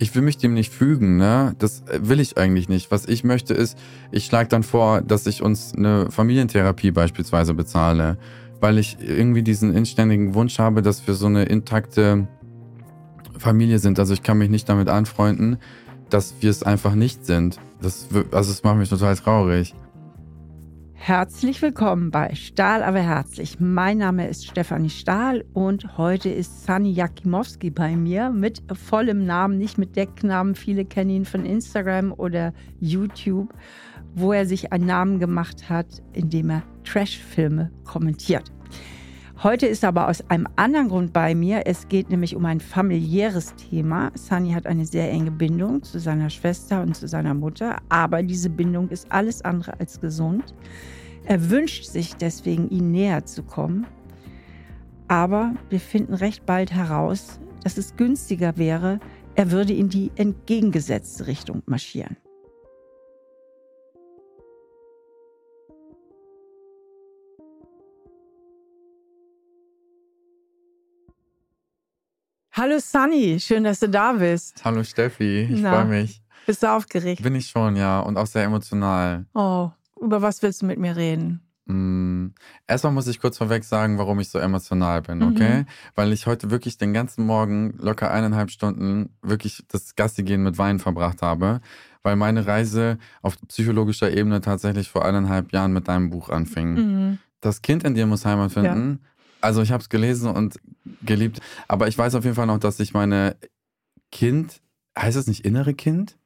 Ich will mich dem nicht fügen, ne? Das will ich eigentlich nicht. Was ich möchte ist, ich schlage dann vor, dass ich uns eine Familientherapie beispielsweise bezahle, weil ich irgendwie diesen inständigen Wunsch habe, dass wir so eine intakte Familie sind. Also ich kann mich nicht damit anfreunden, dass wir es einfach nicht sind. Das, also das macht mich total traurig. Herzlich willkommen bei Stahl aber herzlich. Mein Name ist Stefanie Stahl und heute ist Sani Jakimowski bei mir mit vollem Namen, nicht mit Decknamen. Viele kennen ihn von Instagram oder YouTube, wo er sich einen Namen gemacht hat, indem er Trash-Filme kommentiert. Heute ist er aber aus einem anderen Grund bei mir. Es geht nämlich um ein familiäres Thema. Sunny hat eine sehr enge Bindung zu seiner Schwester und zu seiner Mutter, aber diese Bindung ist alles andere als gesund. Er wünscht sich deswegen, ihnen näher zu kommen. Aber wir finden recht bald heraus, dass es günstiger wäre, er würde in die entgegengesetzte Richtung marschieren. Hallo Sunny, schön, dass du da bist. Hallo Steffi, ich freue mich. Bist du aufgeregt? Bin ich schon, ja, und auch sehr emotional. Oh, über was willst du mit mir reden? Mm, erstmal muss ich kurz vorweg sagen, warum ich so emotional bin, okay? Mhm. Weil ich heute wirklich den ganzen Morgen locker eineinhalb Stunden wirklich das Gassi-Gehen mit Wein verbracht habe, weil meine Reise auf psychologischer Ebene tatsächlich vor eineinhalb Jahren mit deinem Buch anfing. Mhm. Das Kind in dir muss Heimat finden, ja. Also ich habe es gelesen und geliebt, aber ich weiß auf jeden Fall noch, dass ich meine Kind, heißt es nicht innere Kind?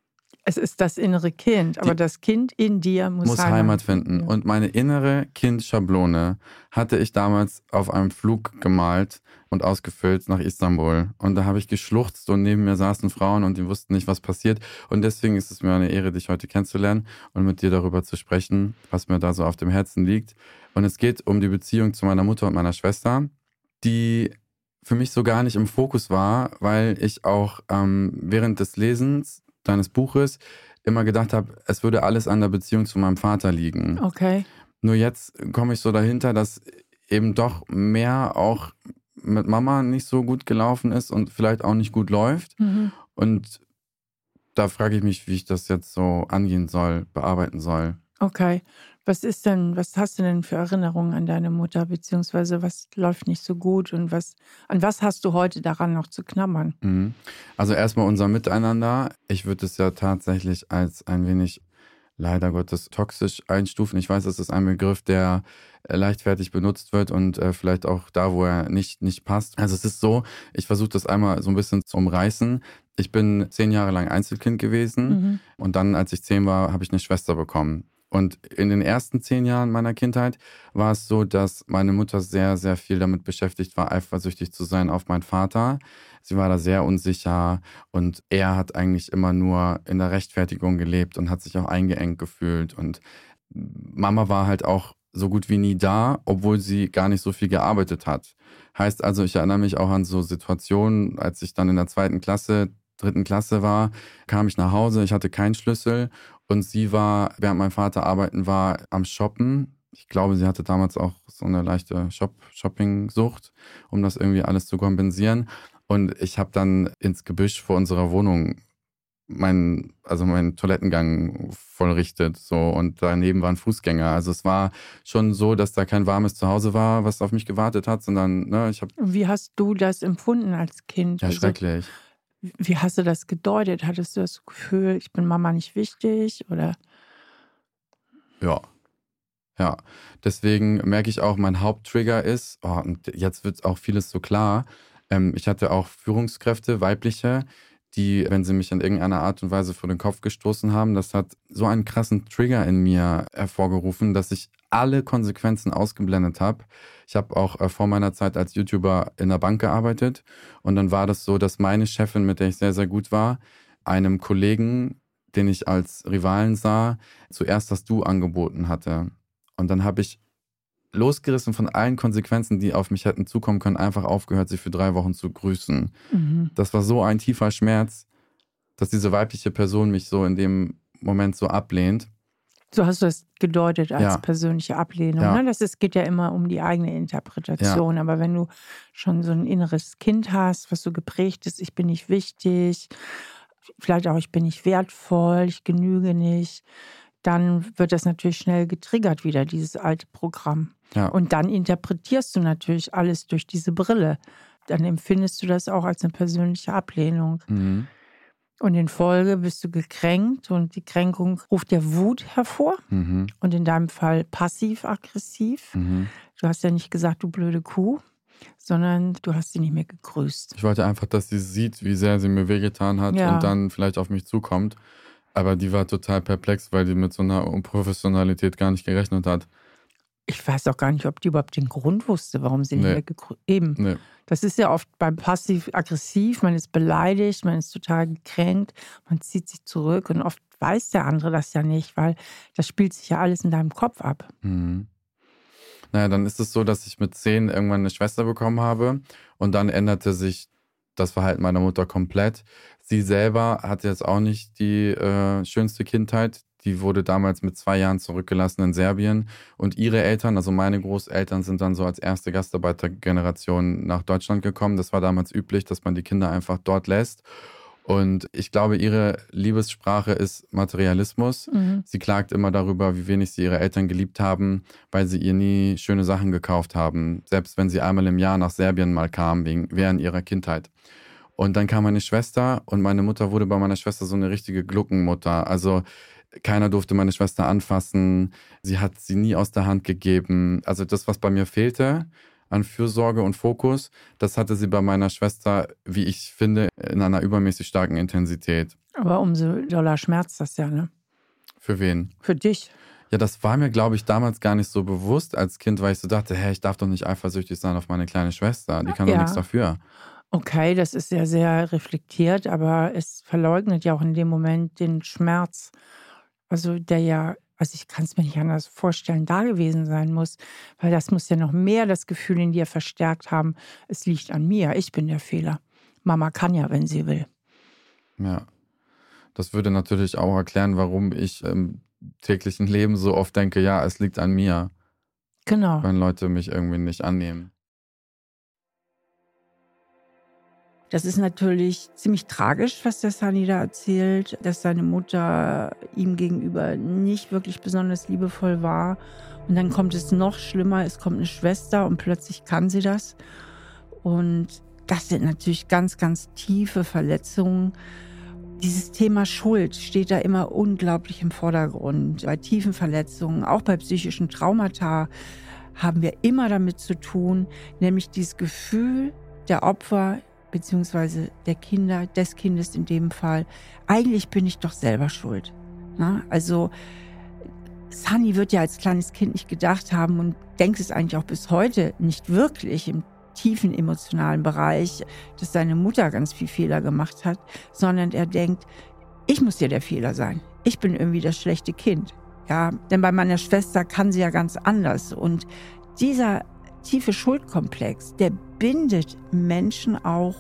Es ist das innere Kind, aber Die das Kind in dir muss, muss Heimat, Heimat finden. Ja. Und meine innere Kindschablone hatte ich damals auf einem Flug gemalt und ausgefüllt nach Istanbul. Und da habe ich geschluchzt und neben mir saßen Frauen und die wussten nicht, was passiert. Und deswegen ist es mir eine Ehre, dich heute kennenzulernen und mit dir darüber zu sprechen, was mir da so auf dem Herzen liegt. Und es geht um die Beziehung zu meiner Mutter und meiner Schwester, die für mich so gar nicht im Fokus war, weil ich auch ähm, während des Lesens deines Buches immer gedacht habe, es würde alles an der Beziehung zu meinem Vater liegen. Okay. Nur jetzt komme ich so dahinter, dass eben doch mehr auch mit Mama nicht so gut gelaufen ist und vielleicht auch nicht gut läuft. Mhm. Und da frage ich mich, wie ich das jetzt so angehen soll, bearbeiten soll. Okay. Was ist denn, was hast du denn für Erinnerungen an deine Mutter, beziehungsweise was läuft nicht so gut und was, an was hast du heute daran noch zu knabbern? Mhm. Also erstmal unser Miteinander. Ich würde es ja tatsächlich als ein wenig leider Gottes toxisch einstufen. Ich weiß, das ist ein Begriff, der äh, leichtfertig benutzt wird und äh, vielleicht auch da, wo er nicht, nicht passt. Also es ist so, ich versuche das einmal so ein bisschen zu umreißen. Ich bin zehn Jahre lang Einzelkind gewesen mhm. und dann, als ich zehn war, habe ich eine Schwester bekommen. Und in den ersten zehn Jahren meiner Kindheit war es so, dass meine Mutter sehr, sehr viel damit beschäftigt war, eifersüchtig zu sein auf meinen Vater. Sie war da sehr unsicher und er hat eigentlich immer nur in der Rechtfertigung gelebt und hat sich auch eingeengt gefühlt. Und Mama war halt auch so gut wie nie da, obwohl sie gar nicht so viel gearbeitet hat. Heißt also, ich erinnere mich auch an so Situationen, als ich dann in der zweiten Klasse dritten Klasse war, kam ich nach Hause, ich hatte keinen Schlüssel und sie war, während mein Vater arbeiten war, am Shoppen. Ich glaube, sie hatte damals auch so eine leichte Shop Shopping-Sucht, um das irgendwie alles zu kompensieren. Und ich habe dann ins Gebüsch vor unserer Wohnung meinen, also meinen Toilettengang vollrichtet. So, und daneben waren Fußgänger. Also es war schon so, dass da kein warmes Zuhause war, was auf mich gewartet hat, sondern ne, ich habe. Wie hast du das empfunden als Kind? Ja, also, schrecklich. Wie hast du das gedeutet? Hattest du das Gefühl, ich bin Mama nicht wichtig oder? Ja. Ja. Deswegen merke ich auch, mein Haupttrigger ist, oh, und jetzt wird auch vieles so klar. Ähm, ich hatte auch Führungskräfte, weibliche, die, wenn sie mich in irgendeiner Art und Weise vor den Kopf gestoßen haben, das hat so einen krassen Trigger in mir hervorgerufen, dass ich alle Konsequenzen ausgeblendet habe. Ich habe auch äh, vor meiner Zeit als YouTuber in der Bank gearbeitet und dann war das so, dass meine Chefin, mit der ich sehr, sehr gut war, einem Kollegen, den ich als Rivalen sah, zuerst das Du angeboten hatte. Und dann habe ich losgerissen von allen Konsequenzen, die auf mich hätten zukommen können, einfach aufgehört, sie für drei Wochen zu grüßen. Mhm. Das war so ein tiefer Schmerz, dass diese weibliche Person mich so in dem Moment so ablehnt. So hast du es gedeutet als Ja. persönliche Ablehnung. Ja. Ne? Das ist, geht ja immer um die eigene Interpretation. Aber wenn du schon so ein inneres Kind hast, was so geprägt ist, ich bin nicht wichtig, vielleicht auch ich bin nicht wertvoll, ich genüge nicht, dann wird das natürlich schnell getriggert wieder, dieses alte Programm. Ja. Und dann interpretierst du natürlich alles durch diese Brille. Dann empfindest du das auch als eine persönliche Ablehnung. Mhm. Und in Folge bist du gekränkt und die Kränkung ruft ja Wut hervor. Mhm. Und in deinem Fall passiv-aggressiv. Mhm. Du hast ja nicht gesagt, du blöde Kuh, sondern du hast sie nicht mehr gegrüßt. Ich wollte einfach, dass sie sieht, wie sehr sie mir wehgetan hat Ja. und dann vielleicht auf mich zukommt. Aber die war total perplex, weil die mit so einer Unprofessionalität gar nicht gerechnet hat. Ich weiß auch gar nicht, ob die überhaupt den Grund wusste, warum sie nicht Nee. mehr Eben. Nee. Das ist ja oft beim Passiv-Aggressiv, man ist beleidigt, man ist total gekränkt, man zieht sich zurück und oft weiß der andere das ja nicht, weil das spielt sich ja alles in deinem Kopf ab. Mhm. Naja, dann ist es so, dass ich mit zehn irgendwann eine Schwester bekommen habe und dann änderte sich das Verhalten meiner Mutter komplett. Sie selber hatte jetzt auch nicht die äh, schönste Kindheit. Die wurde damals mit zwei Jahren zurückgelassen in Serbien. Und ihre Eltern, also meine Großeltern, sind dann so als erste Gastarbeitergeneration nach Deutschland gekommen. Das war damals üblich, dass man die Kinder einfach dort lässt. Und ich glaube, ihre Liebessprache ist Materialismus. Mhm. Sie klagt immer darüber, wie wenig sie ihre Eltern geliebt haben, weil sie ihr nie schöne Sachen gekauft haben. Selbst wenn sie einmal im Jahr nach Serbien mal kam, wegen, während ihrer Kindheit. Und dann kam meine Schwester und meine Mutter wurde bei meiner Schwester so eine richtige Gluckenmutter. Also keiner durfte meine Schwester anfassen. Sie hat sie nie aus der Hand gegeben. Also das, was bei mir fehlte an Fürsorge und Fokus, das hatte sie bei meiner Schwester, wie ich finde, in einer übermäßig starken Intensität. Aber umso doller schmerzt das ja, ne? Für wen? Für dich. Ja, das war mir, glaube ich, damals gar nicht so bewusst als Kind, weil ich so dachte, hä, ich darf doch nicht eifersüchtig sein auf meine kleine Schwester. Die kann doch Ja. nichts dafür. Okay, das ist ja sehr reflektiert, aber es verleugnet ja auch in dem Moment den Schmerz. Also der ja, also ich kann es mir nicht anders vorstellen, da gewesen sein muss, weil das muss ja noch mehr das Gefühl in dir verstärkt haben, es liegt an mir, ich bin der Fehler. Mama kann ja, wenn sie will. Ja. Das würde natürlich auch erklären, warum ich im täglichen Leben so oft denke, ja, es liegt an mir, Genau. wenn Leute mich irgendwie nicht annehmen. Das ist natürlich ziemlich tragisch, was der Sunny da erzählt, dass seine Mutter ihm gegenüber nicht wirklich besonders liebevoll war. Und dann kommt es noch schlimmer, es kommt eine Schwester und plötzlich kann sie das. Und das sind natürlich ganz, ganz tiefe Verletzungen. Dieses Thema Schuld steht da immer unglaublich im Vordergrund. Bei tiefen Verletzungen, auch bei psychischen Traumata, haben wir immer damit zu tun, nämlich dieses Gefühl der Opfer beziehungsweise der Kinder, des Kindes in dem Fall, eigentlich bin ich doch selber schuld. Na, also Sunny wird ja als kleines Kind nicht gedacht haben und denkt es eigentlich auch bis heute nicht wirklich im tiefen emotionalen Bereich, dass seine Mutter ganz viel Fehler gemacht hat, sondern er denkt, ich muss ja der Fehler sein. Ich bin irgendwie das schlechte Kind. Ja, denn bei meiner Schwester kann sie ja ganz anders. Und dieser tiefe Schuldkomplex, der bindet Menschen auch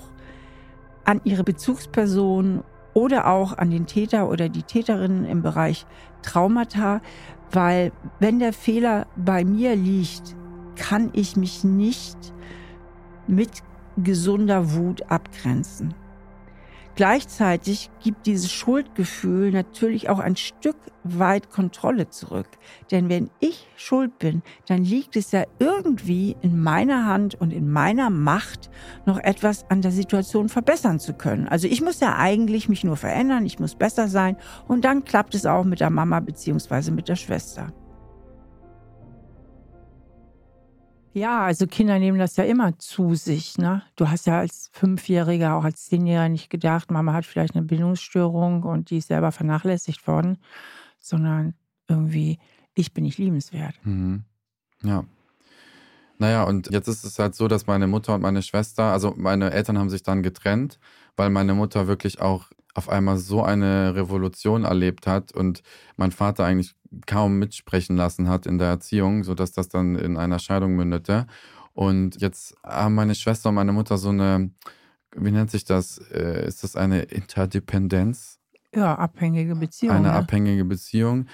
an ihre Bezugsperson oder auch an den Täter oder die Täterin im Bereich Traumata, weil wenn der Fehler bei mir liegt, kann ich mich nicht mit gesunder Wut abgrenzen. Gleichzeitig gibt dieses Schuldgefühl natürlich auch ein Stück weit Kontrolle zurück. Denn wenn ich schuld bin, dann liegt es ja irgendwie in meiner Hand und in meiner Macht, noch etwas an der Situation verbessern zu können. Also ich muss ja eigentlich mich nur verändern, ich muss besser sein und dann klappt es auch mit der Mama beziehungsweise mit der Schwester. Ja, also Kinder nehmen das ja immer zu sich. Ne? Du hast ja als Fünfjähriger, auch als Zehnjähriger nicht gedacht, Mama hat vielleicht eine Bindungsstörung und die ist selber vernachlässigt worden, sondern irgendwie, ich bin nicht liebenswert. Mhm. Ja. Naja, und jetzt ist es halt so, dass meine Mutter und meine Schwester, also meine Eltern haben sich dann getrennt, weil meine Mutter wirklich auch auf einmal so eine Revolution erlebt hat und mein Vater eigentlich kaum mitsprechen lassen hat in der Erziehung, sodass das dann in einer Scheidung mündete. Und jetzt haben meine Schwester und meine Mutter so eine, wie nennt sich das? Äh, Ist das eine Interdependenz? Ja, abhängige Beziehung. eine ne? abhängige Beziehung.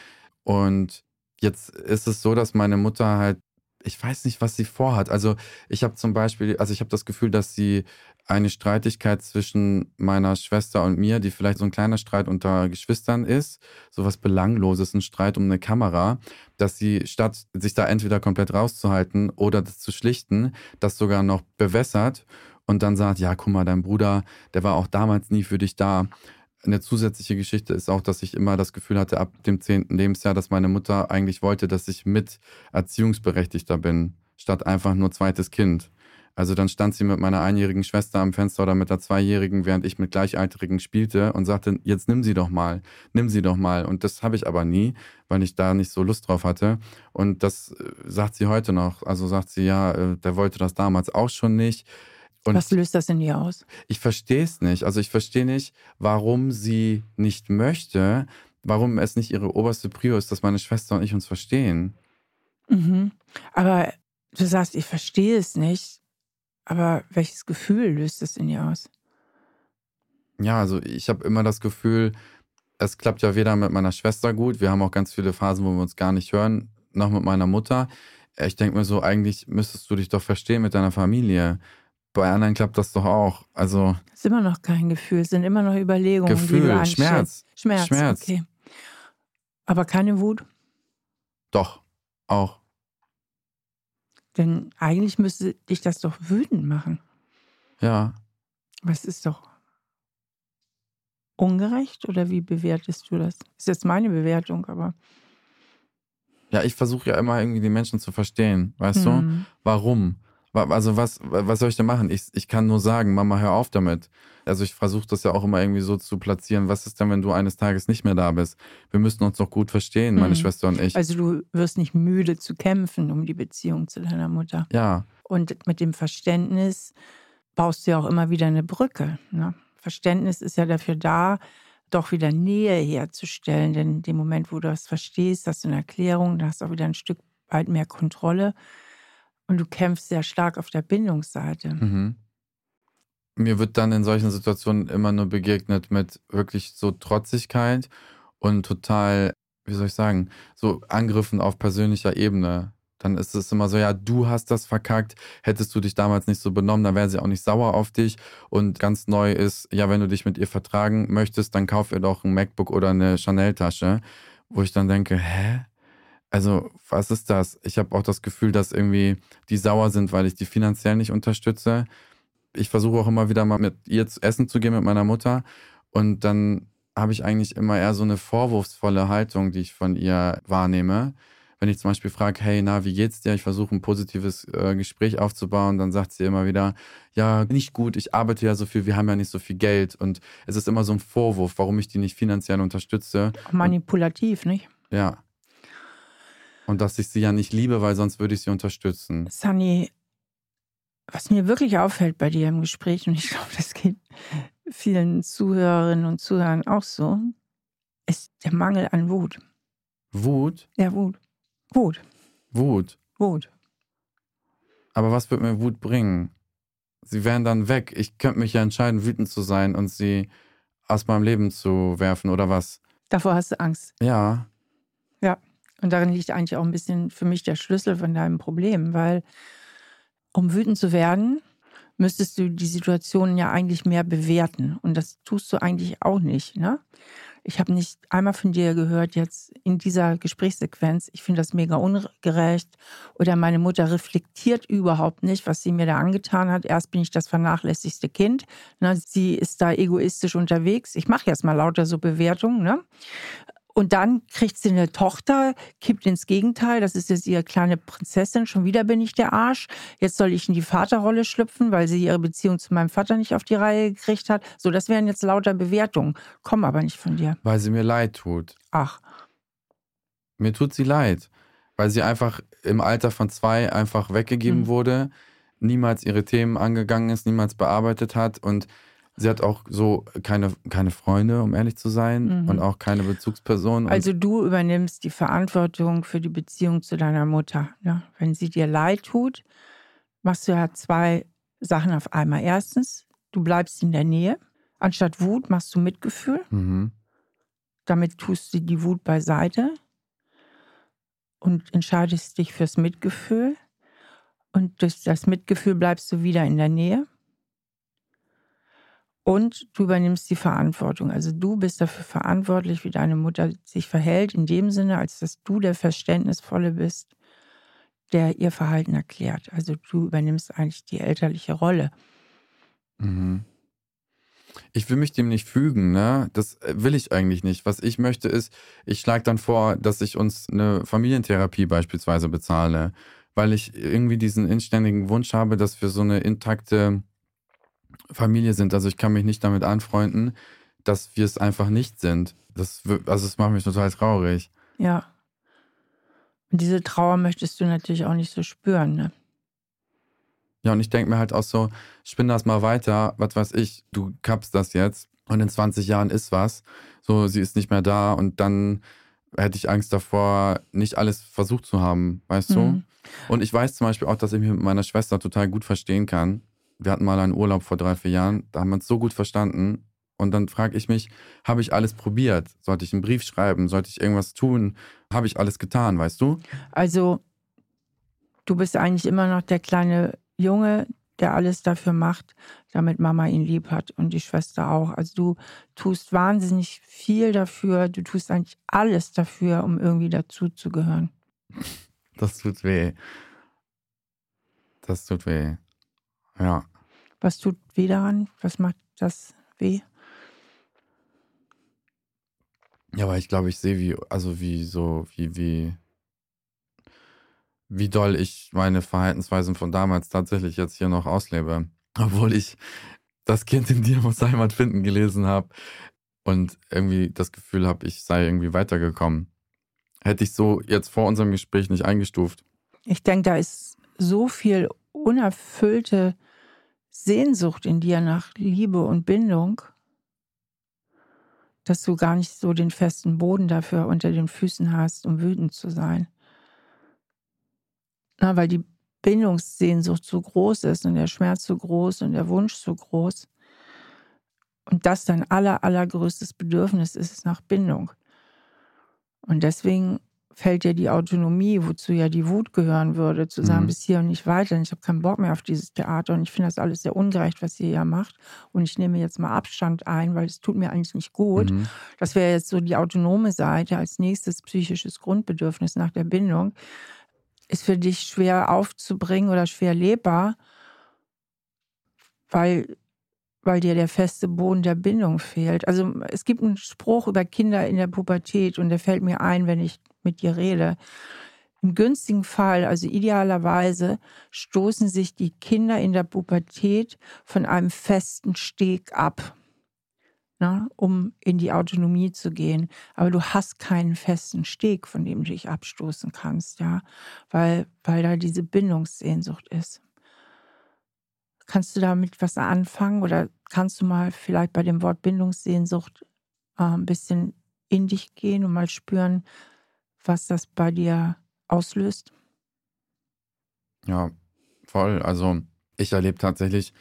Und jetzt ist es so, dass meine Mutter halt, ich weiß nicht, was sie vorhat. Also ich habe zum Beispiel, also ich habe das Gefühl, dass sie eine Streitigkeit zwischen meiner Schwester und mir, die vielleicht so ein kleiner Streit unter Geschwistern ist, sowas Belangloses, ein Streit um eine Kamera, dass sie statt sich da entweder komplett rauszuhalten oder das zu schlichten, das sogar noch bewässert und dann sagt, ja, guck mal, dein Bruder, der war auch damals nie für dich da. Eine zusätzliche Geschichte ist auch, dass ich immer das Gefühl hatte, ab dem zehnten Lebensjahr, dass meine Mutter eigentlich wollte, dass ich mit Erziehungsberechtigter bin, statt einfach nur zweites Kind. Also dann stand sie mit meiner einjährigen Schwester am Fenster oder mit der zweijährigen, während ich mit Gleichaltrigen spielte und sagte, jetzt nimm sie doch mal, nimm sie doch mal. Und das habe ich aber nie, weil ich da nicht so Lust drauf hatte. Und das äh, sagt sie heute noch. Also sagt sie, ja, äh, der wollte das damals auch schon nicht. Und Was löst das in dir aus? Ich verstehe es nicht. Also ich verstehe nicht, warum sie nicht möchte, warum es nicht ihre oberste Prio ist, dass meine Schwester und ich uns verstehen. Mhm. Aber du sagst, ich verstehe es nicht. Aber welches Gefühl löst es in dir aus? Ja, also ich habe immer das Gefühl, es klappt ja weder mit meiner Schwester gut, wir haben auch ganz viele Phasen, wo wir uns gar nicht hören, noch mit meiner Mutter. Ich denke mir so, eigentlich müsstest du dich doch verstehen mit deiner Familie. Bei anderen klappt das doch auch. Also. Es ist immer noch kein Gefühl, es sind immer noch Überlegungen. Gefühl, Schmerz. Schmerz. Schmerz. Okay. Aber keine Wut? Doch, auch. Denn eigentlich müsste dich das doch wütend machen. Ja. Es ist doch ungerecht oder wie bewertest du das? Das ist jetzt meine Bewertung, aber. Ja, ich versuche ja immer irgendwie die Menschen zu verstehen, weißt hm. du? Warum? Also was, was soll ich denn machen? Ich, ich kann nur sagen, Mama, hör auf damit. Also ich versuche das ja auch immer irgendwie so zu platzieren. Was ist denn, wenn du eines Tages nicht mehr da bist? Wir müssen uns doch gut verstehen, meine mhm. Schwester und ich. Also du wirst nicht müde zu kämpfen um die Beziehung zu deiner Mutter. Ja. Und mit dem Verständnis baust du ja auch immer wieder eine Brücke. Ne? Verständnis ist ja dafür da, doch wieder Nähe herzustellen. Denn in dem Moment, wo du das verstehst, hast du eine Erklärung, dann hast du auch wieder ein Stück weit mehr Kontrolle. Und du kämpfst sehr stark auf der Bindungsseite. Mhm. Mir wird dann in solchen Situationen immer nur begegnet mit wirklich so Trotzigkeit und total, wie soll ich sagen, so Angriffen auf persönlicher Ebene. Dann ist es immer so, ja, du hast das verkackt, hättest du dich damals nicht so benommen, dann wäre sie auch nicht sauer auf dich. Und ganz neu ist, ja, wenn du dich mit ihr vertragen möchtest, dann kauf ihr doch ein MacBook oder eine Chanel-Tasche. Wo ich dann denke, hä? Also, was ist das? Ich habe auch das Gefühl, dass irgendwie die sauer sind, weil ich die finanziell nicht unterstütze. Ich versuche auch immer wieder mal mit ihr zu essen zu gehen mit meiner Mutter. Und dann habe ich eigentlich immer eher so eine vorwurfsvolle Haltung, die ich von ihr wahrnehme. Wenn ich zum Beispiel frage, hey, na, wie geht's dir? Ich versuche ein positives äh, Gespräch aufzubauen, dann sagt sie immer wieder, ja, nicht gut, ich arbeite ja so viel, wir haben ja nicht so viel Geld. Und es ist immer so ein Vorwurf, warum ich die nicht finanziell unterstütze. Manipulativ, nicht? Ja. Und dass ich sie ja nicht liebe, weil sonst würde ich sie unterstützen. Sunny, was mir wirklich auffällt bei dir im Gespräch, und ich glaube, das geht vielen Zuhörerinnen und Zuhörern auch so, ist der Mangel an Wut. Wut? Ja, Wut. Wut. Wut. Wut. Aber was wird mir Wut bringen? Sie wären dann weg. Ich könnte mich ja entscheiden, wütend zu sein und sie aus meinem Leben zu werfen oder was? Davor hast du Angst. Ja. Ja. Und darin liegt eigentlich auch ein bisschen für mich der Schlüssel von deinem Problem, weil um wütend zu werden, müsstest du die Situation ja eigentlich mehr bewerten. Und das tust du eigentlich auch nicht. Ne? Ich habe nicht einmal von dir gehört jetzt in dieser Gesprächssequenz, ich finde das mega ungerecht oder meine Mutter reflektiert überhaupt nicht, was sie mir da angetan hat. Erst bin ich das vernachlässigste Kind. Ne? Sie ist da egoistisch unterwegs. Ich mache jetzt mal lauter so Bewertungen. Ne? Und dann kriegt sie eine Tochter, kippt ins Gegenteil. Das ist jetzt ihre kleine Prinzessin. Schon wieder bin ich der Arsch. Jetzt soll ich in die Vaterrolle schlüpfen, weil sie ihre Beziehung zu meinem Vater nicht auf die Reihe gekriegt hat. So, das wären jetzt lauter Bewertungen. Kommen aber nicht von dir. Weil sie mir leid tut. Ach. Mir tut sie leid. Weil sie einfach im Alter von zwei einfach weggegeben hm. wurde, niemals ihre Themen angegangen ist, niemals bearbeitet hat und Sie hat auch so keine, keine Freunde, um ehrlich zu sein, mhm. und auch keine Bezugsperson. Also du übernimmst die Verantwortung für die Beziehung zu deiner Mutter. Ne? Wenn sie dir leid tut, machst du ja zwei Sachen auf einmal. Erstens, du bleibst in der Nähe. Anstatt Wut machst du Mitgefühl. Mhm. Damit tust du die Wut beiseite. und entscheidest dich fürs Mitgefühl. Und durch das Mitgefühl bleibst du wieder in der Nähe. Und du übernimmst die Verantwortung. Also du bist dafür verantwortlich, wie deine Mutter sich verhält, in dem Sinne, als dass du der Verständnisvolle bist, der ihr Verhalten erklärt. Also du übernimmst eigentlich die elterliche Rolle. Mhm. Ich will mich dem nicht fügen, ne? Das äh, will ich eigentlich nicht. Was ich möchte ist, ich schlage dann vor, dass ich uns eine Familientherapie beispielsweise bezahle, weil ich irgendwie diesen inständigen Wunsch habe, dass wir so eine intakte Familie sind. Also ich kann mich nicht damit anfreunden, dass wir es einfach nicht sind. Das, also es macht mich total traurig. Ja. Und diese Trauer möchtest du natürlich auch nicht so spüren, ne? Ja, und ich denke mir halt auch so, spinn das mal weiter, was weiß ich, du kappst das jetzt und in 20 Jahren ist was. So, sie ist nicht mehr da und dann hätte ich Angst davor, nicht alles versucht zu haben, weißt mhm. du? Und ich weiß zum Beispiel auch, dass ich mich mit meiner Schwester total gut verstehen kann wir hatten mal einen Urlaub vor drei, vier Jahren, da haben wir uns so gut verstanden. Und dann frage ich mich, habe ich alles probiert? Sollte ich einen Brief schreiben? Sollte ich irgendwas tun? Habe ich alles getan, weißt du? Also, du bist eigentlich immer noch der kleine Junge, der alles dafür macht, damit Mama ihn lieb hat und die Schwester auch. Also du tust wahnsinnig viel dafür, du tust eigentlich alles dafür, um irgendwie dazuzugehören. Das tut weh. Das tut weh. Ja. Was tut weh daran? Was macht das weh? Ja, aber ich glaube, ich sehe, wie, also wie so, wie, wie, wie doll ich meine Verhaltensweisen von damals tatsächlich jetzt hier noch auslebe. Obwohl ich das Kind in dir muss Heimat finden gelesen habe und irgendwie das Gefühl habe, ich sei irgendwie weitergekommen. Hätte ich so jetzt vor unserem Gespräch nicht eingestuft. Ich denke, da ist so viel unerfüllte Sehnsucht in dir nach Liebe und Bindung, dass du gar nicht so den festen Boden dafür unter den Füßen hast, um wütend zu sein. Na, weil die Bindungssehnsucht so groß ist und der Schmerz so groß und der Wunsch so groß. Und das dein aller, allergrößtes Bedürfnis ist nach Bindung. Und deswegen fällt dir die Autonomie, wozu ja die Wut gehören würde, zu sagen, mhm. bis hier und nicht weiter. Und ich habe keinen Bock mehr auf dieses Theater und ich finde das alles sehr ungerecht, was ihr ja macht. Und ich nehme jetzt mal Abstand ein, weil es tut mir eigentlich nicht gut. Mhm. Das wäre jetzt so die autonome Seite als nächstes psychisches Grundbedürfnis nach der Bindung. Ist für dich schwer aufzubringen oder schwer lebbar, weil weil dir der feste Boden der Bindung fehlt. Also es gibt einen Spruch über Kinder in der Pubertät und der fällt mir ein, wenn ich mit dir rede. Im günstigen Fall, also idealerweise, stoßen sich die Kinder in der Pubertät von einem festen Steg ab, ne, um in die Autonomie zu gehen. Aber du hast keinen festen Steg, von dem du dich abstoßen kannst, ja, weil, weil da diese Bindungssehnsucht ist. Kannst du damit was anfangen oder kannst du mal vielleicht bei dem Wort Bindungssehnsucht äh, ein bisschen in dich gehen und mal spüren, was das bei dir auslöst? Ja, voll. Also ich erlebe tatsächlich,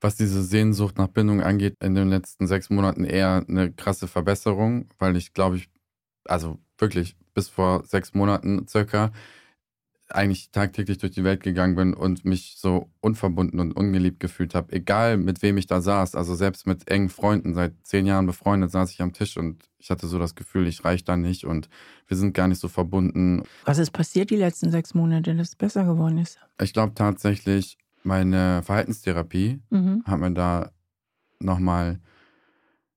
was diese Sehnsucht nach Bindung angeht, in den letzten sechs Monaten eher eine krasse Verbesserung, weil ich glaube ich, also wirklich bis vor sechs Monaten circa eigentlich tagtäglich durch die Welt gegangen bin und mich so unverbunden und ungeliebt gefühlt habe, egal mit wem ich da saß, also selbst mit engen Freunden, seit zehn Jahren befreundet, saß ich am Tisch und ich hatte so das Gefühl, ich reiche da nicht und wir sind gar nicht so verbunden. Was ist passiert die letzten sechs Monate, dass es besser geworden ist? Ich glaube tatsächlich, meine Verhaltenstherapie mhm. hat mir da nochmal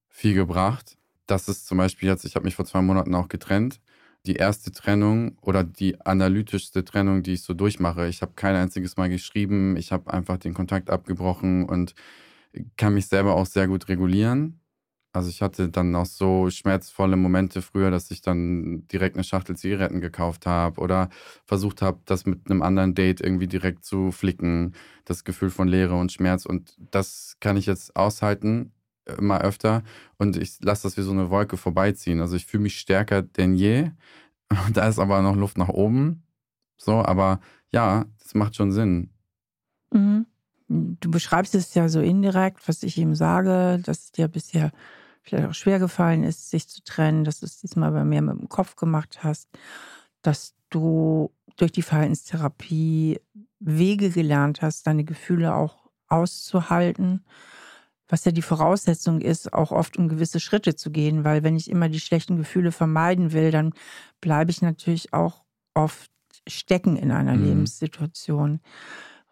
viel gebracht. Das ist zum Beispiel jetzt, ich habe mich vor zwei Monaten auch getrennt die erste Trennung oder die analytischste Trennung, die ich so durchmache. Ich habe kein einziges Mal geschrieben, ich habe einfach den Kontakt abgebrochen und kann mich selber auch sehr gut regulieren. Also ich hatte dann auch so schmerzvolle Momente früher, dass ich dann direkt eine Schachtel Zigaretten gekauft habe oder versucht habe, das mit einem anderen Date irgendwie direkt zu flicken. Das Gefühl von Leere und Schmerz. Und das kann ich jetzt aushalten, immer öfter und ich lasse das wie so eine Wolke vorbeiziehen. Also ich fühle mich stärker denn je. Da ist aber noch Luft nach oben. So, aber ja, das macht schon Sinn. Mhm. Du beschreibst es ja so indirekt, was ich ihm sage, dass es dir bisher vielleicht auch schwer gefallen ist, sich zu trennen, dass du es diesmal bei mir mit dem Kopf gemacht hast, dass du durch die Verhaltenstherapie Wege gelernt hast, deine Gefühle auch auszuhalten, was ja die Voraussetzung ist, auch oft um gewisse Schritte zu gehen, weil wenn ich immer die schlechten Gefühle vermeiden will, dann bleibe ich natürlich auch oft stecken in einer mhm. Lebenssituation.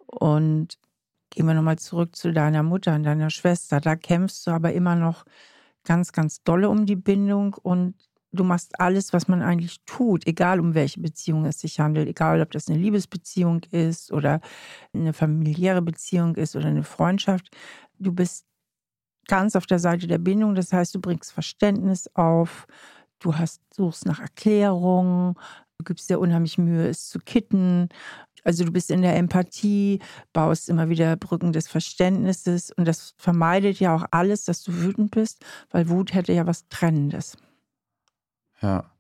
Und gehen wir nochmal zurück zu deiner Mutter und deiner Schwester. Da kämpfst du aber immer noch ganz, ganz dolle um die Bindung und du machst alles, was man eigentlich tut, egal um welche Beziehung es sich handelt, egal ob das eine Liebesbeziehung ist oder eine familiäre Beziehung ist oder eine Freundschaft. Du bist ganz auf der Seite der Bindung, das heißt, du bringst Verständnis auf, du hast, suchst nach Erklärungen, du gibst dir unheimlich Mühe, es zu kitten. Also du bist in der Empathie, baust immer wieder Brücken des Verständnisses und das vermeidet ja auch alles, dass du wütend bist, weil Wut hätte ja was Trennendes. Ja.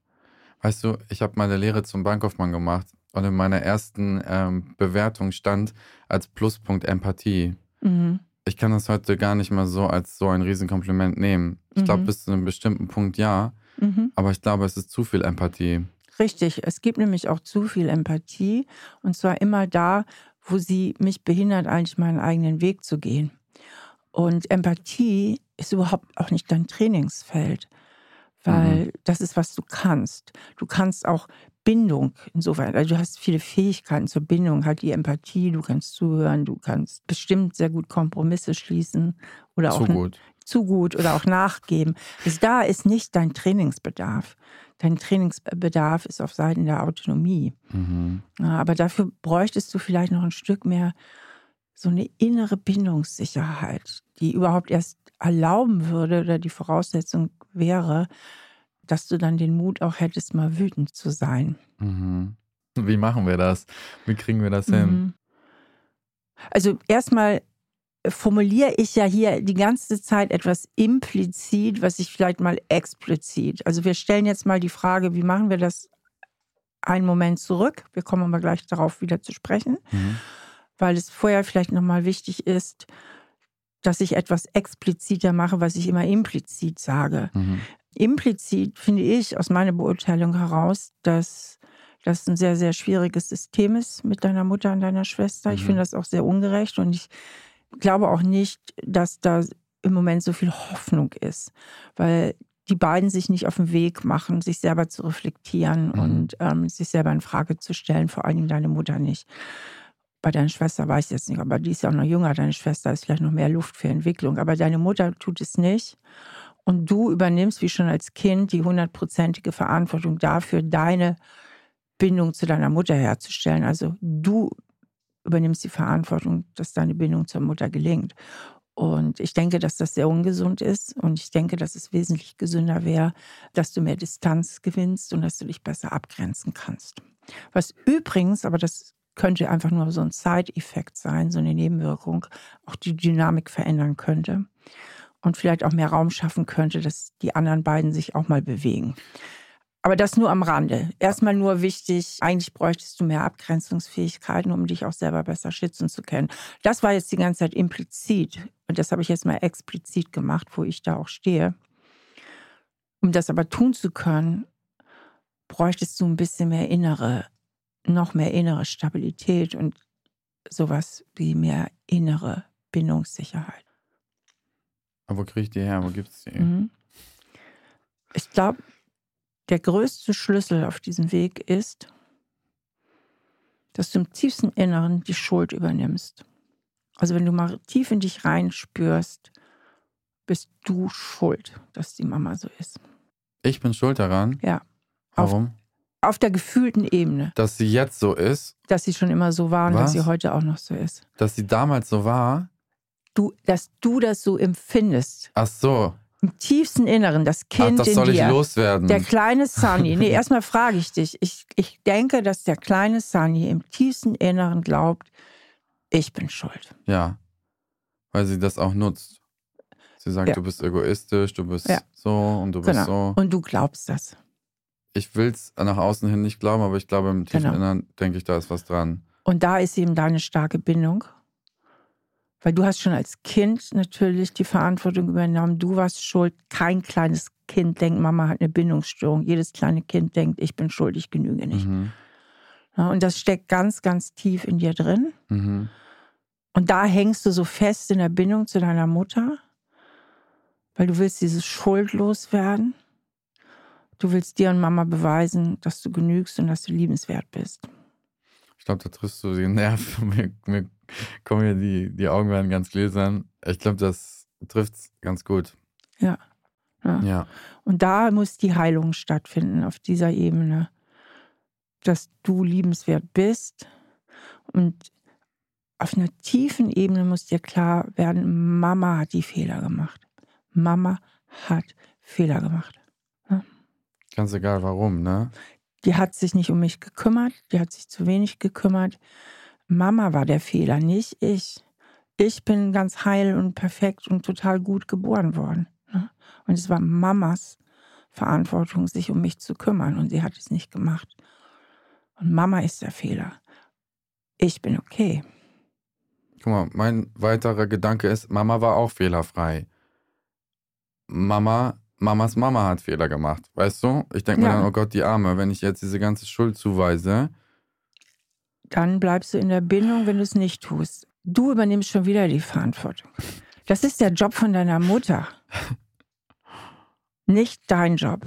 Weißt du, ich habe meine Lehre zum Bankkaufmann gemacht und in meiner ersten ähm, Bewertung stand als Pluspunkt Empathie. Mhm. Ich kann das heute gar nicht mal so als so ein Riesenkompliment nehmen. Ich glaube, mhm. bis zu einem bestimmten Punkt ja, mhm. aber ich glaube, es ist zu viel Empathie. Richtig, es gibt nämlich auch zu viel Empathie und zwar immer da, wo sie mich behindert, eigentlich meinen eigenen Weg zu gehen. Und Empathie ist überhaupt auch nicht dein Trainingsfeld weil mhm. das ist, was du kannst. Du kannst auch Bindung insofern, also du hast viele Fähigkeiten zur Bindung, halt die Empathie, du kannst zuhören, du kannst bestimmt sehr gut Kompromisse schließen oder zu auch gut. zu gut oder auch nachgeben. Also da ist nicht dein Trainingsbedarf. Dein Trainingsbedarf ist auf Seiten der Autonomie. Mhm. Aber dafür bräuchtest du vielleicht noch ein Stück mehr so eine innere Bindungssicherheit, die überhaupt erst erlauben würde oder die Voraussetzung wäre, dass du dann den Mut auch hättest, mal wütend zu sein. Mhm. Wie machen wir das? Wie kriegen wir das hin? Mhm. Also erstmal formuliere ich ja hier die ganze Zeit etwas implizit, was ich vielleicht mal explizit. Also wir stellen jetzt mal die Frage, wie machen wir das einen Moment zurück? Wir kommen aber gleich darauf wieder zu sprechen, mhm. weil es vorher vielleicht nochmal wichtig ist, dass ich etwas expliziter mache, was ich immer implizit sage. Mhm. Implizit finde ich aus meiner Beurteilung heraus, dass das ein sehr, sehr schwieriges System ist mit deiner Mutter und deiner Schwester. Mhm. Ich finde das auch sehr ungerecht und ich glaube auch nicht, dass da im Moment so viel Hoffnung ist, weil die beiden sich nicht auf den Weg machen, sich selber zu reflektieren mhm. und ähm, sich selber in Frage zu stellen, vor allen Dingen deine Mutter nicht. Bei deiner Schwester weiß ich jetzt nicht, aber die ist ja auch noch jünger. Deine Schwester ist vielleicht noch mehr Luft für Entwicklung. Aber deine Mutter tut es nicht. Und du übernimmst, wie schon als Kind, die hundertprozentige Verantwortung dafür, deine Bindung zu deiner Mutter herzustellen. Also du übernimmst die Verantwortung, dass deine Bindung zur Mutter gelingt. Und ich denke, dass das sehr ungesund ist. Und ich denke, dass es wesentlich gesünder wäre, dass du mehr Distanz gewinnst und dass du dich besser abgrenzen kannst. Was übrigens, aber das könnte einfach nur so ein Side-Effekt sein, so eine Nebenwirkung, auch die Dynamik verändern könnte und vielleicht auch mehr Raum schaffen könnte, dass die anderen beiden sich auch mal bewegen. Aber das nur am Rande. Erstmal nur wichtig, eigentlich bräuchtest du mehr Abgrenzungsfähigkeiten, um dich auch selber besser schützen zu können. Das war jetzt die ganze Zeit implizit und das habe ich jetzt mal explizit gemacht, wo ich da auch stehe. Um das aber tun zu können, bräuchtest du ein bisschen mehr innere noch mehr innere Stabilität und sowas wie mehr innere Bindungssicherheit. Aber wo kriege ich die her? Wo gibt es die? Mhm. Ich glaube, der größte Schlüssel auf diesem Weg ist, dass du im tiefsten Inneren die Schuld übernimmst. Also wenn du mal tief in dich reinspürst, bist du schuld, dass die Mama so ist. Ich bin schuld daran? Ja. Warum? auf der gefühlten Ebene. Dass sie jetzt so ist. Dass sie schon immer so war und Was? dass sie heute auch noch so ist. Dass sie damals so war. Du, dass du das so empfindest. Ach so. Im tiefsten Inneren, das Kind Ach, das soll in dir. ich loswerden. Der kleine Sunny. Nee, erstmal frage ich dich. Ich, ich denke, dass der kleine Sunny im tiefsten Inneren glaubt, ich bin schuld. Ja. Weil sie das auch nutzt. Sie sagt, ja. du bist egoistisch, du bist ja. so und du bist genau. so. Und du glaubst das ich will es nach außen hin nicht glauben, aber ich glaube, im tiefen genau. Innern denke ich, da ist was dran. Und da ist eben deine starke Bindung. Weil du hast schon als Kind natürlich die Verantwortung übernommen. Du warst schuld. Kein kleines Kind denkt, Mama hat eine Bindungsstörung. Jedes kleine Kind denkt, ich bin schuld, ich genüge nicht. Mhm. Ja, und das steckt ganz, ganz tief in dir drin. Mhm. Und da hängst du so fest in der Bindung zu deiner Mutter, weil du willst dieses schuldlos werden. Du willst dir und Mama beweisen, dass du genügst und dass du liebenswert bist. Ich glaube, da triffst du den Nerv. Mir, mir kommen hier die, die Augen werden ganz gläsern. Ich glaube, das trifft es ganz gut. Ja. ja. Ja. Und da muss die Heilung stattfinden auf dieser Ebene, dass du liebenswert bist. Und auf einer tiefen Ebene muss dir klar werden, Mama hat die Fehler gemacht. Mama hat Fehler gemacht. Ganz egal warum, ne? Die hat sich nicht um mich gekümmert, die hat sich zu wenig gekümmert. Mama war der Fehler, nicht ich. Ich bin ganz heil und perfekt und total gut geboren worden. ne? Und es war Mamas Verantwortung, sich um mich zu kümmern und sie hat es nicht gemacht. Und Mama ist der Fehler. Ich bin okay. Guck mal, mein weiterer Gedanke ist, Mama war auch fehlerfrei. Mama, Mamas Mama hat Fehler gemacht. Weißt du? Ich denke mir Ja. dann, oh Gott, die Arme, wenn ich jetzt diese ganze Schuld zuweise. Dann bleibst du in der Bindung, wenn du es nicht tust. Du übernimmst schon wieder die Verantwortung. Das ist der Job von deiner Mutter. Nicht dein Job.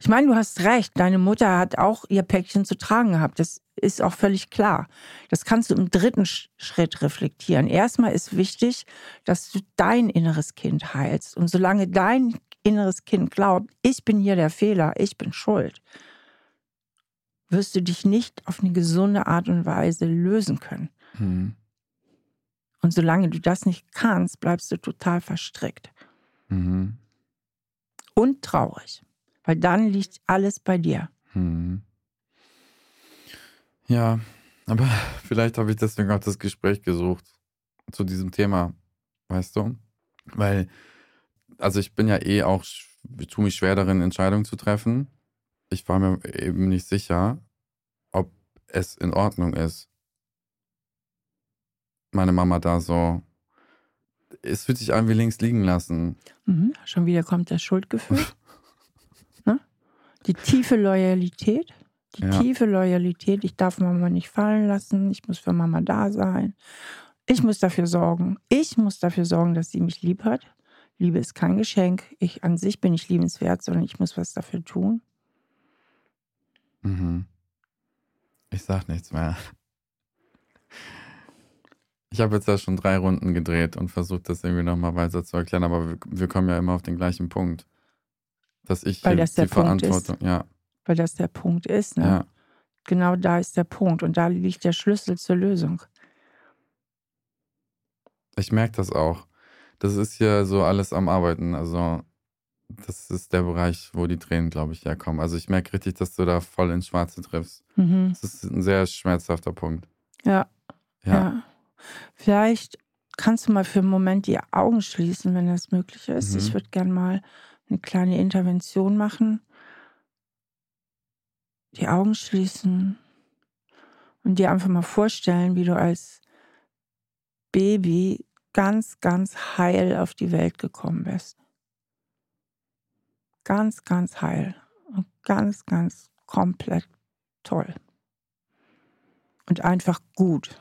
Ich meine, du hast recht. Deine Mutter hat auch ihr Päckchen zu tragen gehabt. Das ist auch völlig klar. Das kannst du im dritten Sch- Schritt reflektieren. Erstmal ist wichtig, dass du dein inneres Kind heilst. Und solange dein inneres Kind glaubt, ich bin hier der Fehler, ich bin schuld, wirst du dich nicht auf eine gesunde Art und Weise lösen können. Hm. Und solange du das nicht kannst, bleibst du total verstrickt Mhm. und traurig, weil dann liegt alles bei dir. Mhm. Ja, aber vielleicht habe ich deswegen auch das Gespräch gesucht zu diesem Thema, weißt du? Weil, also ich bin ja eh auch, ich tue mich schwer darin, Entscheidungen zu treffen. Ich war mir eben nicht sicher, ob es in Ordnung ist, meine Mama da so. Es fühlt sich an wie links liegen lassen. Mhm. Schon wieder kommt das Schuldgefühl. ne? Die tiefe Loyalität. Die Ja. tiefe Loyalität. Ich darf Mama nicht fallen lassen. Ich muss für Mama da sein. Ich muss dafür sorgen. Ich muss dafür sorgen, dass sie mich lieb hat. Liebe ist kein Geschenk. Ich an sich bin nicht liebenswert, sondern ich muss was dafür tun. Mhm. Ich sag nichts mehr. Ich habe jetzt ja schon drei Runden gedreht und versucht, das irgendwie nochmal weiter zu erklären, aber wir, wir kommen ja immer auf den gleichen Punkt. Dass ich Weil das der die Punkt ist. Verantwortung, ja, Weil das der Punkt ist. Ne? ja, Genau da ist der Punkt. Und da liegt der Schlüssel zur Lösung. ich merke das auch. Das ist hier so alles am Arbeiten. Also, das ist der Bereich, wo die Tränen, glaube ich, herkommen. Also, ich merke richtig, dass du da voll ins Schwarze triffst. Mhm. Das ist ein sehr schmerzhafter Punkt. Ja, Ja. ja. Vielleicht kannst du mal für einen Moment die Augen schließen, wenn das möglich ist. Mhm. Ich würde gerne mal eine kleine Intervention machen. Die Augen schließen und dir einfach mal vorstellen, wie du als Baby ganz, ganz heil auf die Welt gekommen bist. Ganz, ganz heil und ganz, ganz komplett toll. Und einfach gut.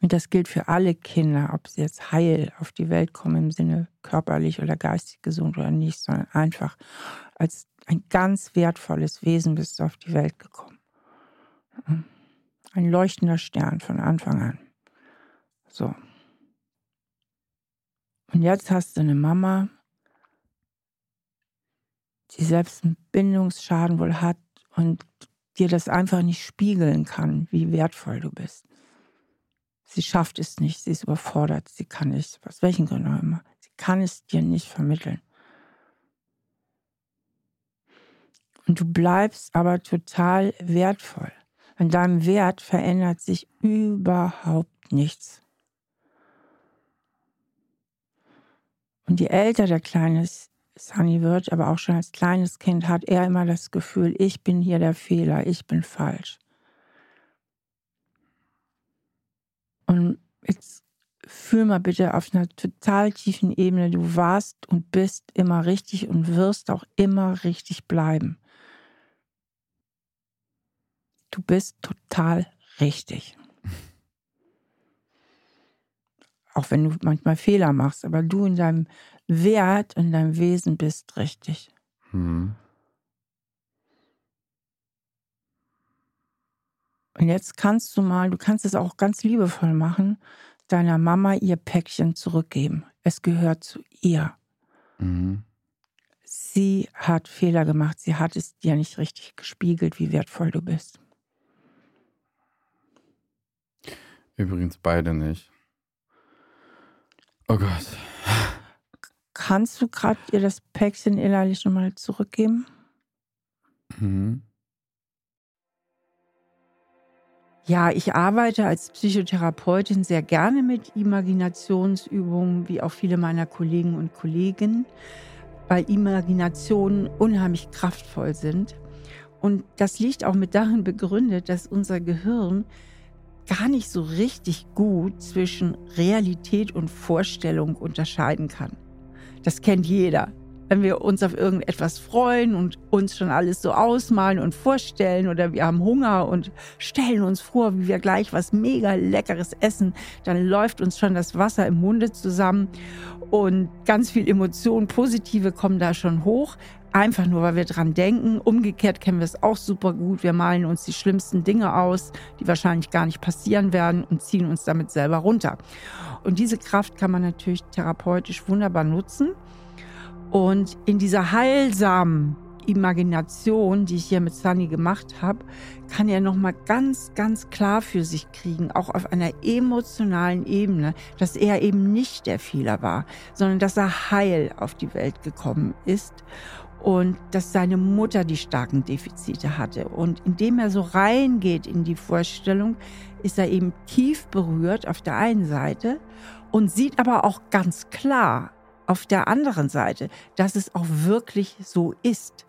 Und das gilt für alle Kinder, ob sie jetzt heil auf die Welt kommen im Sinne körperlich oder geistig gesund oder nicht, sondern einfach als ein ganz wertvolles Wesen bist du auf die Welt gekommen. Ein leuchtender Stern von Anfang an. So. Und jetzt hast du eine Mama, die selbst einen Bindungsschaden wohl hat und dir das einfach nicht spiegeln kann, wie wertvoll du bist. Sie schafft es nicht, sie ist überfordert, sie kann nicht, aus welchen Gründen auch immer, sie kann es dir nicht vermitteln. Und du bleibst aber total wertvoll. An deinem Wert verändert sich überhaupt nichts. Und je älter der kleine Sunny wird, aber auch schon als kleines Kind, hat er immer das Gefühl, ich bin hier der Fehler, ich bin falsch. Und jetzt fühl mal bitte auf einer total tiefen Ebene, du warst und bist immer richtig und wirst auch immer richtig bleiben. Du bist total richtig. Auch wenn du manchmal Fehler machst, aber du in deinem Wert, in deinem Wesen bist richtig. Mhm. Und jetzt kannst du mal, du kannst es auch ganz liebevoll machen, deiner Mama ihr Päckchen zurückgeben. Es gehört zu ihr. Mhm. Sie hat Fehler gemacht. Sie hat es dir nicht richtig gespiegelt, wie wertvoll du bist. Übrigens beide nicht. Oh Gott. Kannst du gerade ihr das Päckchen innerlich nochmal zurückgeben? Mhm. Ja, ich arbeite als Psychotherapeutin sehr gerne mit Imaginationsübungen, wie auch viele meiner Kollegen und Kollegen, weil Imaginationen unheimlich kraftvoll sind. Und das liegt auch mit darin begründet, dass unser Gehirn gar nicht so richtig gut zwischen Realität und Vorstellung unterscheiden kann. Das kennt jeder wenn wir uns auf irgendetwas freuen und uns schon alles so ausmalen und vorstellen oder wir haben Hunger und stellen uns vor, wie wir gleich was mega leckeres essen, dann läuft uns schon das Wasser im Munde zusammen und ganz viel Emotionen, positive kommen da schon hoch. Einfach nur, weil wir dran denken. Umgekehrt kennen wir es auch super gut. Wir malen uns die schlimmsten Dinge aus, die wahrscheinlich gar nicht passieren werden und ziehen uns damit selber runter. Und diese Kraft kann man natürlich therapeutisch wunderbar nutzen. Und in dieser heilsamen Imagination, die ich hier mit Sunny gemacht habe, kann er noch mal ganz, ganz klar für sich kriegen, auch auf einer emotionalen Ebene, dass er eben nicht der Fehler war, sondern dass er heil auf die Welt gekommen ist und dass seine Mutter die starken Defizite hatte. Und indem er so reingeht in die Vorstellung, ist er eben tief berührt auf der einen Seite und sieht aber auch ganz klar, auf der anderen Seite, dass es auch wirklich so ist.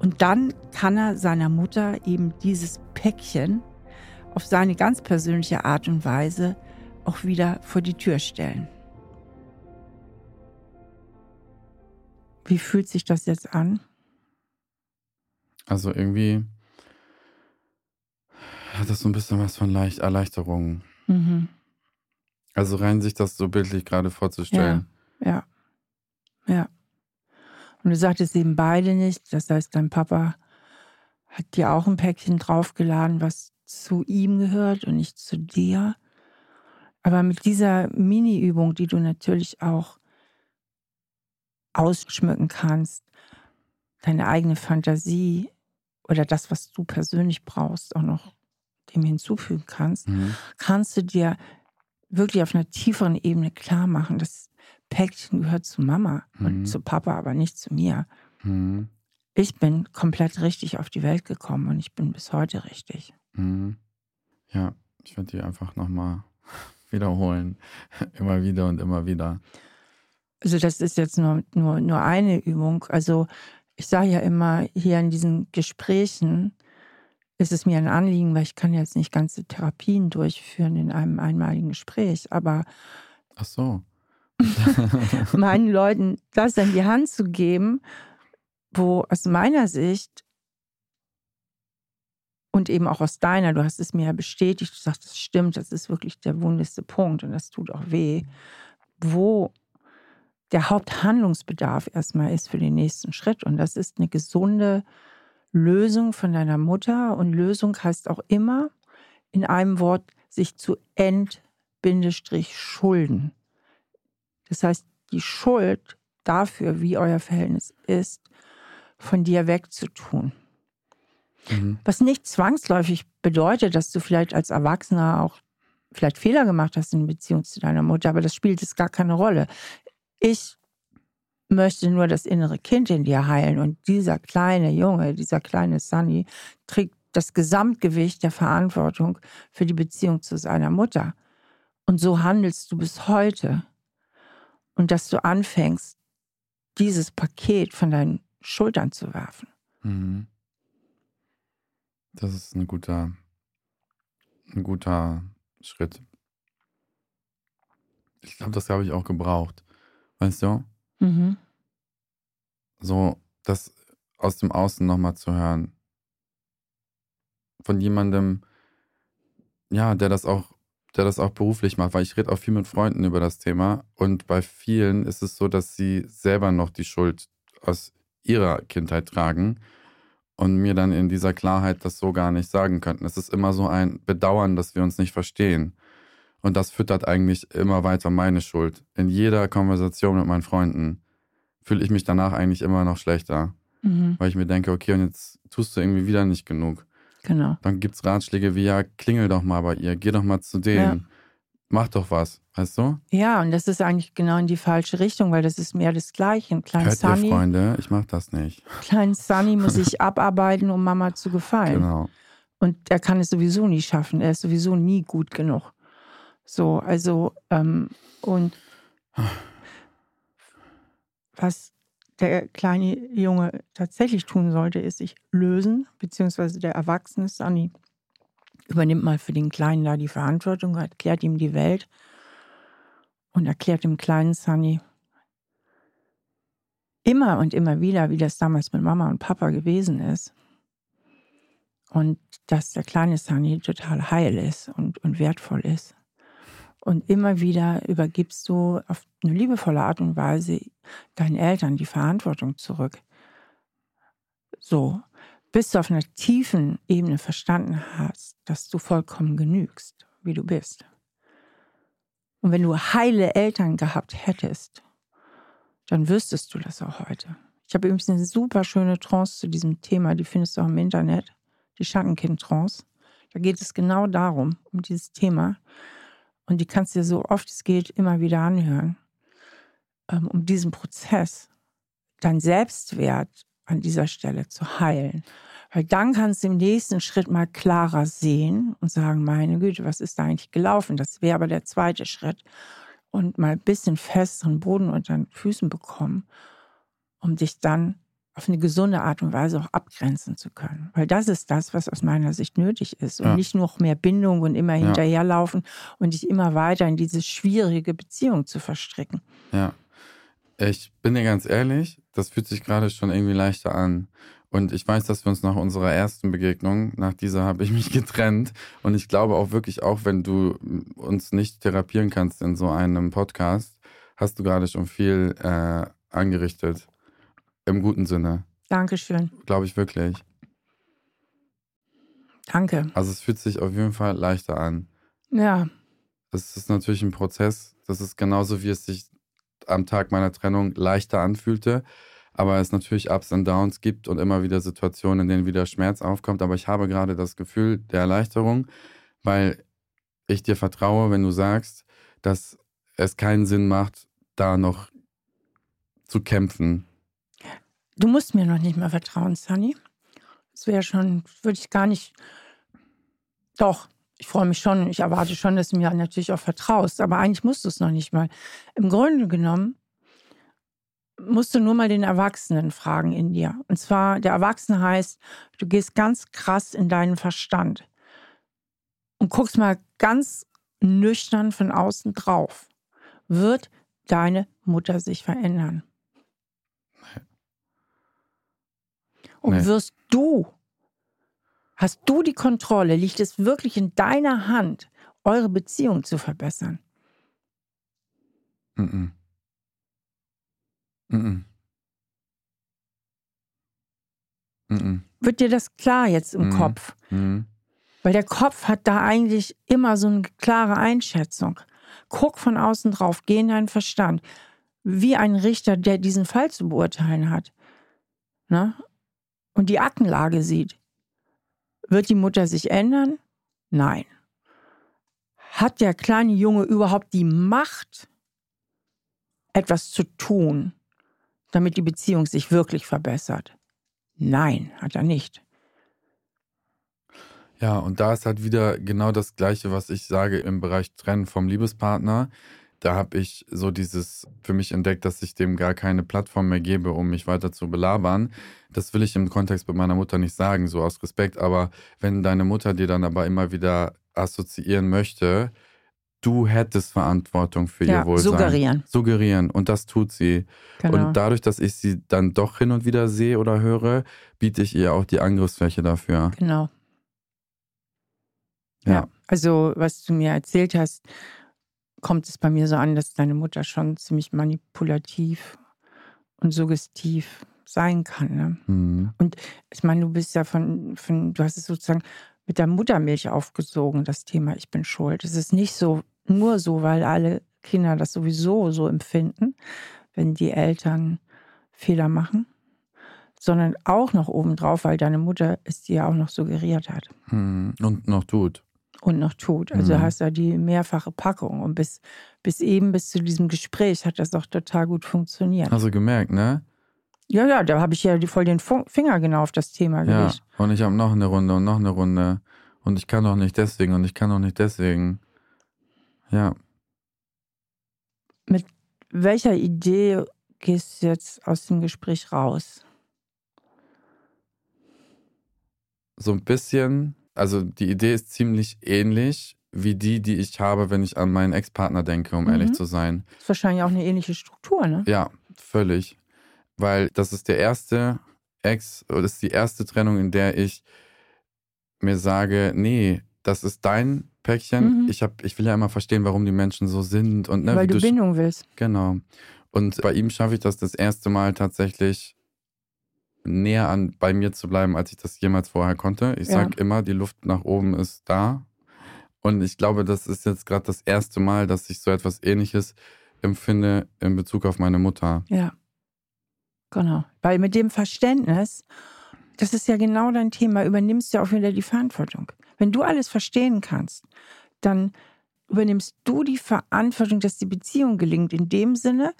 Und dann kann er seiner Mutter eben dieses Päckchen auf seine ganz persönliche Art und Weise auch wieder vor die Tür stellen. Wie fühlt sich das jetzt an? Also irgendwie hat das so ein bisschen was von Leicht Erleichterung. Mhm. Also rein sich das so bildlich gerade vorzustellen. Ja, ja. Ja. Und du sagtest eben beide nicht. Das heißt, dein Papa hat dir auch ein Päckchen draufgeladen, was zu ihm gehört und nicht zu dir. Aber mit dieser Mini-Übung, die du natürlich auch ausschmücken kannst, deine eigene Fantasie oder das, was du persönlich brauchst, auch noch dem hinzufügen kannst, mhm. kannst du dir wirklich auf einer tieferen Ebene klar machen, dass Päckchen gehört zu Mama mhm. und zu Papa, aber nicht zu mir. Mhm. Ich bin komplett richtig auf die Welt gekommen und ich bin bis heute richtig. Mhm. Ja, ich würde die einfach nochmal wiederholen. immer wieder und immer wieder. Also das ist jetzt nur, nur, nur eine Übung. Also ich sage ja immer, hier in diesen Gesprächen ist es mir ein Anliegen, weil ich kann jetzt nicht ganze Therapien durchführen in einem einmaligen Gespräch, aber Ach so. meinen Leuten das in die Hand zu geben, wo aus meiner Sicht und eben auch aus deiner, du hast es mir ja bestätigt, du sagst, das stimmt, das ist wirklich der wundeste Punkt und das tut auch weh, wo der Haupthandlungsbedarf erstmal ist für den nächsten Schritt. Und das ist eine gesunde Lösung von deiner Mutter. Und Lösung heißt auch immer in einem Wort, sich zu entschulden. Das heißt, die Schuld dafür, wie euer Verhältnis ist, von dir wegzutun. Mhm. Was nicht zwangsläufig bedeutet, dass du vielleicht als Erwachsener auch vielleicht Fehler gemacht hast in Beziehung zu deiner Mutter, aber das spielt jetzt gar keine Rolle. Ich möchte nur das innere Kind in dir heilen und dieser kleine Junge, dieser kleine Sunny trägt das Gesamtgewicht der Verantwortung für die Beziehung zu seiner Mutter. Und so handelst du bis heute und dass du anfängst, dieses Paket von deinen Schultern zu werfen. Mhm. Das ist ein guter, ein guter Schritt. Ich glaube, das habe ich auch gebraucht. Weißt du? Mhm. So, das aus dem Außen nochmal zu hören. von jemandem, ja, der das auch, der das auch beruflich macht, weil ich rede auch viel mit Freunden über das Thema und bei vielen ist es so, dass sie selber noch die Schuld aus ihrer Kindheit tragen und mir dann in dieser Klarheit das so gar nicht sagen könnten. Es ist immer so ein Bedauern, dass wir uns nicht verstehen. Und das füttert eigentlich immer weiter meine Schuld. In jeder Konversation mit meinen Freunden fühle ich mich danach eigentlich immer noch schlechter. Mhm. Weil ich mir denke, okay, und jetzt tust du irgendwie wieder nicht genug. Genau. Dann gibt es Ratschläge wie, ja, klingel doch mal bei ihr, geh doch mal zu denen. Ja. Mach doch was, weißt du? Ja, und das ist eigentlich genau in die falsche Richtung, weil das ist mehr das Gleiche. Klein Hört Sunny, ihr, Freunde, ich mach das nicht. Klein Sunny muss sich abarbeiten, um Mama zu gefallen. Genau. Und er kann es sowieso nie schaffen. Er ist sowieso nie gut genug. So, also, ähm, und was der kleine Junge tatsächlich tun sollte, ist sich lösen, beziehungsweise der Erwachsene Sunny übernimmt mal für den Kleinen da die Verantwortung, erklärt ihm die Welt und erklärt dem kleinen Sunny immer und immer wieder, wie das damals mit Mama und Papa gewesen ist. Und dass der kleine Sunny total heil ist und, und wertvoll ist. Und immer wieder übergibst du auf eine liebevolle Art und Weise deinen Eltern die Verantwortung zurück. So, bis du auf einer tiefen Ebene verstanden hast, dass du vollkommen genügst, wie du bist. Und wenn du heile Eltern gehabt hättest, dann wüsstest du das auch heute. Ich habe übrigens eine super schöne Trance zu diesem Thema, die findest du auch im Internet, die Schattenkind-Trance. Da geht es genau darum, um dieses Thema. Und die kannst du dir so oft es geht immer wieder anhören, ähm, um diesen Prozess, dein Selbstwert an dieser Stelle zu heilen. Weil dann kannst du im nächsten Schritt mal klarer sehen und sagen, meine Güte, was ist da eigentlich gelaufen? Das wäre aber der zweite Schritt. Und mal ein bisschen festeren Boden unter den Füßen bekommen, um dich dann auf eine gesunde Art und Weise auch abgrenzen zu können. Weil das ist das, was aus meiner Sicht nötig ist. Und ja. nicht noch mehr Bindung und immer ja. hinterherlaufen und dich immer weiter in diese schwierige Beziehung zu verstricken. Ja. Ich bin dir ganz ehrlich, das fühlt sich gerade schon irgendwie leichter an. Und ich weiß, dass wir uns nach unserer ersten Begegnung, nach dieser habe ich mich getrennt. Und ich glaube auch wirklich, auch wenn du uns nicht therapieren kannst in so einem Podcast, hast du gerade schon viel äh, angerichtet. Im guten Sinne. Dankeschön. Glaube ich wirklich. Danke. Also es fühlt sich auf jeden Fall leichter an. Ja. Es ist natürlich ein Prozess. Das ist genauso, wie es sich am Tag meiner Trennung leichter anfühlte. Aber es natürlich Ups und Downs gibt und immer wieder Situationen, in denen wieder Schmerz aufkommt. Aber ich habe gerade das Gefühl der Erleichterung, weil ich dir vertraue, wenn du sagst, dass es keinen Sinn macht, da noch zu kämpfen. Du musst mir noch nicht mal vertrauen, Sunny. Das wäre schon, würde ich gar nicht. Doch, ich freue mich schon. Ich erwarte schon, dass du mir natürlich auch vertraust. Aber eigentlich musst du es noch nicht mal. Im Grunde genommen musst du nur mal den Erwachsenen fragen in dir. Und zwar, der Erwachsene heißt, du gehst ganz krass in deinen Verstand und guckst mal ganz nüchtern von außen drauf. Wird deine Mutter sich verändern? Und nee. wirst du, hast du die Kontrolle, liegt es wirklich in deiner Hand, eure Beziehung zu verbessern? Mm, -mm. Mm Wird dir das klar jetzt im Kopf? Weil der Kopf hat da eigentlich immer so eine klare Einschätzung. Guck von außen drauf, geh in deinen Verstand. Wie ein Richter, der diesen Fall zu beurteilen hat. Ne? Und die Aktenlage sieht. Wird die Mutter sich ändern? Nein. Hat der kleine Junge überhaupt die Macht, etwas zu tun? damit die Beziehung sich wirklich verbessert? Nein, hat er nicht. Ja, und da ist halt wieder genau das Gleiche, was ich sage im Bereich Trennen vom Liebespartner. Da habe ich so dieses für mich entdeckt, dass ich dem gar keine Plattform mehr gebe, um mich weiter zu belabern. Das will ich im Kontext mit meiner Mutter nicht sagen, so aus Respekt. Aber wenn deine Mutter dir dann aber immer wieder assoziieren möchte, du hättest Verantwortung für ja, ihr Wohlsein. Suggerieren. Suggerieren. Und das tut sie. Genau. Und dadurch, dass ich sie dann doch hin und wieder sehe oder höre, biete ich ihr auch die Angriffsfläche dafür. Genau. Ja. Ja. Also, was du mir erzählt hast, kommt es bei mir so an, dass deine Mutter schon ziemlich manipulativ und suggestiv sein kann. Ne? Mhm. Ich meine, du bist ja von, von, du hast es sozusagen mit der Muttermilch aufgesogen, das Thema Ich bin schuld. Es ist nicht so, nur so, weil alle Kinder das sowieso so empfinden, wenn die Eltern Fehler machen, sondern auch noch obendrauf, weil deine Mutter es dir auch noch suggeriert hat Mhm. Und noch tut. Und noch tut. Also Mhm. hast du die mehrfache Packung. Und bis, bis eben, bis zu diesem Gespräch hat das doch total gut funktioniert. Hast du gemerkt, ne? Ja, ja, da habe ich ja voll den Finger genau auf das Thema Ja. gelegt. Und ich habe noch eine Runde und noch eine Runde. Und ich kann doch nicht deswegen und ich kann doch nicht deswegen. Ja. Welcher Idee gehst du jetzt aus dem Gespräch raus? So ein bisschen, also die Idee ist ziemlich ähnlich wie die, die ich habe, wenn ich an meinen Ex-Partner denke, um Mhm. ehrlich zu sein. ist wahrscheinlich auch eine ähnliche Struktur, ne? Ja, völlig. Weil das ist der erste Ex, oder das ist die erste Trennung, in der ich mir sage, nee, das ist dein Päckchen. Mhm. Ich, hab, ich will ja immer verstehen, warum die Menschen so sind. Und, ne, Weil du Bindung willst. Genau. Und bei ihm schaffe ich das das erste Mal tatsächlich näher an bei mir zu bleiben, als ich das jemals vorher konnte. Ich Ja. sage immer, die Luft nach oben ist da. Und ich glaube, das ist jetzt gerade das erste Mal, dass ich so etwas Ähnliches empfinde in Bezug auf meine Mutter. Ja. Genau. Weil mit dem Verständnis, das ist ja genau dein Thema, übernimmst du auch wieder die Verantwortung. Wenn du alles verstehen kannst, dann übernimmst du die Verantwortung, dass die Beziehung gelingt. In dem Sinne,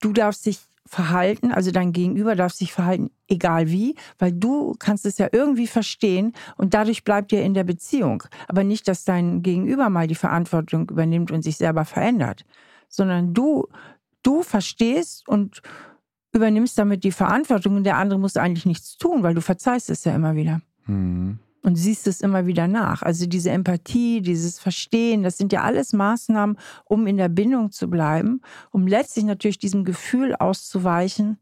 du darfst dich verhalten, also dein Gegenüber darf sich verhalten, egal wie, weil du kannst es ja irgendwie verstehen und dadurch bleibt ihr in der Beziehung. Aber nicht, dass dein Gegenüber mal die Verantwortung übernimmt und sich selber verändert, sondern du, du verstehst und übernimmst damit die Verantwortung und der andere muss eigentlich nichts tun, weil du verzeihst es ja immer wieder Mhm. Und siehst es immer wieder nach. Also diese Empathie, dieses Verstehen, das sind ja alles Maßnahmen, um in der Bindung zu bleiben, um letztlich natürlich diesem Gefühl auszuweichen,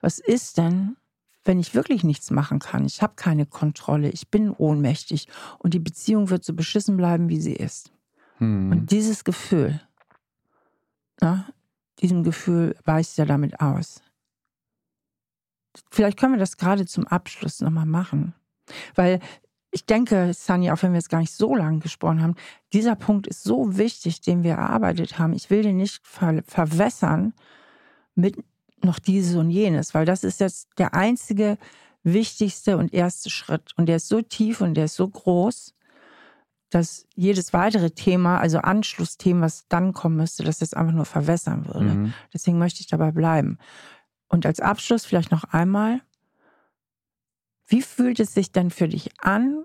was ist denn, wenn ich wirklich nichts machen kann? Ich habe keine Kontrolle, ich bin ohnmächtig und die Beziehung wird so beschissen bleiben, wie sie ist. Mhm. Und dieses Gefühl, na, diesem Gefühl weicht ja damit aus. Vielleicht können wir das gerade zum Abschluss nochmal machen. Weil ich denke, Sunny, auch wenn wir jetzt gar nicht so lange gesprochen haben, dieser Punkt ist so wichtig, den wir erarbeitet haben. Ich will den nicht ver verwässern mit noch dieses und jenes, weil das ist jetzt der einzige wichtigste und erste Schritt. Und der ist so tief und der ist so groß, dass jedes weitere Thema, also Anschlussthema, was dann kommen müsste, das jetzt einfach nur verwässern würde. Mhm. Deswegen möchte ich dabei bleiben. Und als Abschluss vielleicht noch einmal, wie fühlt es sich denn für dich an,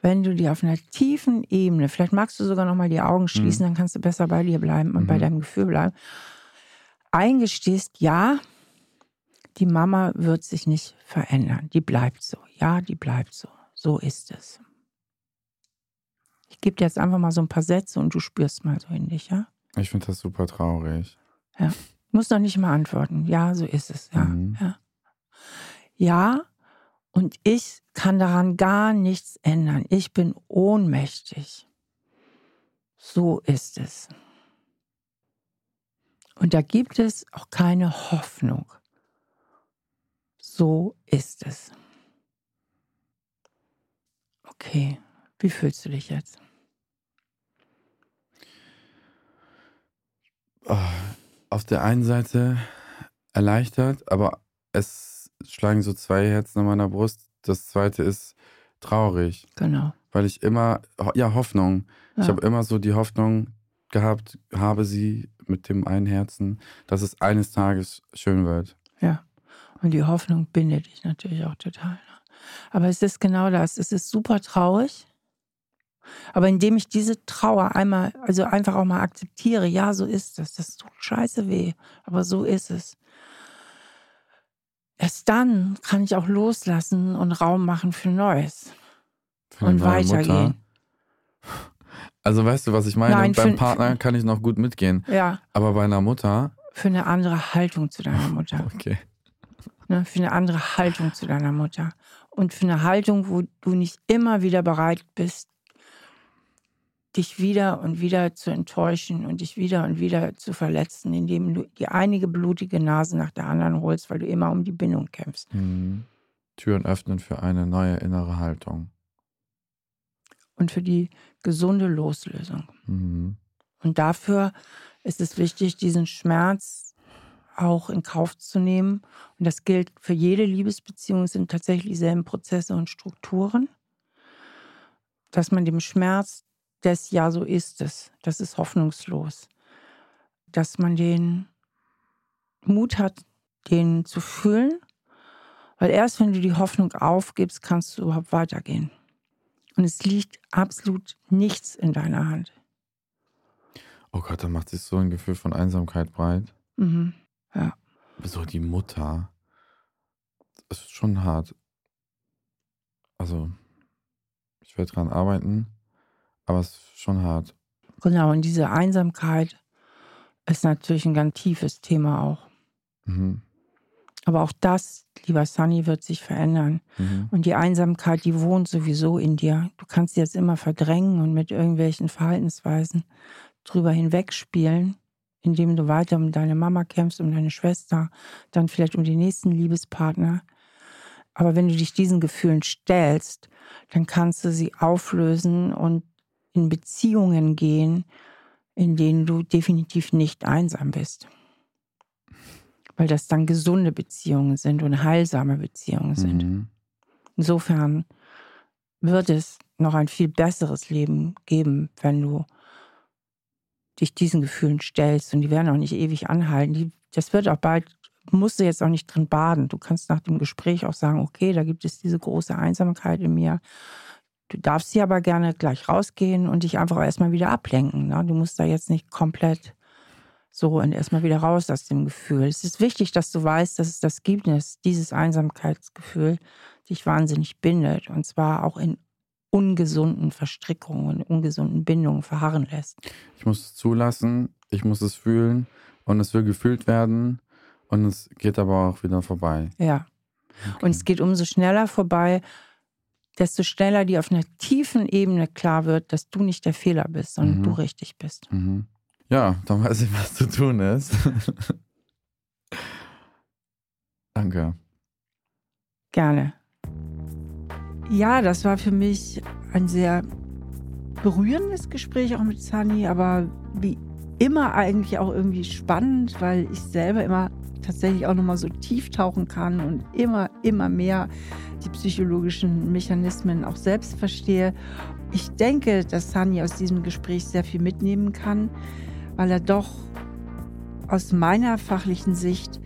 wenn du dir auf einer tiefen Ebene, vielleicht magst du sogar noch mal die Augen schließen, dann kannst du besser bei dir bleiben und bei Mhm. deinem Gefühl bleiben, eingestehst, ja, die Mama wird sich nicht verändern, die bleibt so, ja, die bleibt so, so ist es. Ich gebe dir jetzt einfach mal so ein paar Sätze und du spürst mal so in dich, ja? Ich finde das super traurig. Muss noch nicht mal antworten. Ja, so ist es. Ja, Mhm. ja. Ja, und ich kann daran gar nichts ändern. Ich bin ohnmächtig. So ist es. Und da gibt es auch keine Hoffnung. So ist es. Okay, wie fühlst du dich jetzt? Oh, auf der einen Seite erleichtert, aber es schlagen so zwei Herzen an meiner Brust. Das zweite ist traurig, Genau. weil ich immer, ja, Hoffnung. Ich Ja. habe immer so die Hoffnung gehabt, habe sie mit dem einen Herzen, dass es eines Tages schön wird. Ja. Und die Hoffnung bindet dich natürlich auch total. ne? Aber es ist genau das. Es ist super traurig. Aber indem ich diese Trauer einmal, also einfach auch mal akzeptiere, ja, so ist es. Das tut scheiße weh, aber so ist es. Erst dann kann ich auch loslassen und Raum machen für Neues Für und deine Mutter. weitergehen. Also weißt du, was ich meine? Nein, Beim für- Partner kann ich noch gut mitgehen, Ja, aber bei einer Mutter, für eine andere Haltung zu deiner Mutter. okay. ne, für eine andere Haltung zu deiner Mutter. Und für eine Haltung, wo du nicht immer wieder bereit bist, dich wieder und wieder zu enttäuschen und dich wieder und wieder zu verletzen, indem du die einige blutige Nase nach der anderen holst, weil du immer um die Bindung kämpfst. Mhm. Türen öffnen für eine neue innere Haltung. Und für die gesunde Loslösung. Mhm. Und dafür ist es wichtig, diesen Schmerz auch in Kauf zu nehmen. Und das gilt für jede Liebesbeziehung, es sind tatsächlich dieselben Prozesse und Strukturen, dass man dem Schmerz des Ja, so ist es, das ist hoffnungslos, dass man den Mut hat, den zu fühlen, weil erst wenn du die Hoffnung aufgibst, kannst du überhaupt weitergehen. Und es liegt absolut nichts in deiner Hand. Oh Gott, da macht sich so ein Gefühl von Einsamkeit breit. Mhm. Ja. So die Mutter. Das ist schon hart. Also, ich werde dran arbeiten, aber es ist schon hart. Genau, und diese Einsamkeit ist natürlich ein ganz tiefes Thema auch. Mhm. Aber auch das, lieber Sunny, wird sich verändern. Mhm. Und die Einsamkeit, die wohnt sowieso in dir. Du kannst sie jetzt immer verdrängen und mit irgendwelchen Verhaltensweisen drüber hinwegspielen, indem du weiter um deine Mama kämpfst, um deine Schwester, dann vielleicht um den nächsten Liebespartner. Aber wenn du dich diesen Gefühlen stellst, dann kannst du sie auflösen und in Beziehungen gehen, in denen du definitiv nicht einsam bist. Weil das dann gesunde Beziehungen sind und heilsame Beziehungen sind. Mhm. Insofern wird es noch ein viel besseres Leben geben, wenn du dich diesen Gefühlen stellst. Und die werden auch nicht ewig anhalten. Die, das wird auch bald, musst du jetzt auch nicht drin baden. Du kannst nach dem Gespräch auch sagen, okay, da gibt es diese große Einsamkeit in mir. Du darfst hier aber gerne gleich rausgehen und dich einfach erstmal wieder ablenken. Ne? Du musst da jetzt nicht komplett so und erstmal wieder raus aus dem Gefühl. Es ist wichtig, dass du weißt, dass es das gibt, dass dieses Einsamkeitsgefühl dich wahnsinnig bindet. Und zwar auch in ungesunden Verstrickungen, ungesunden Bindungen verharren lässt. Ich muss es zulassen, ich muss es fühlen und es will gefühlt werden und es geht aber auch wieder vorbei. Ja. Okay. Und es geht umso schneller vorbei, desto schneller dir auf einer tiefen Ebene klar wird, dass du nicht der Fehler bist, sondern Mhm. du richtig bist. Mhm. Ja, dann weiß ich, was zu tun ist. Danke. Gerne. Ja, das war für mich ein sehr berührendes Gespräch auch mit Sunny, aber wie immer eigentlich auch irgendwie spannend, weil ich selber immer tatsächlich auch nochmal so tief tauchen kann und immer, immer mehr die psychologischen Mechanismen auch selbst verstehe. Ich denke, dass Sunny aus diesem Gespräch sehr viel mitnehmen kann, weil er doch aus meiner fachlichen Sicht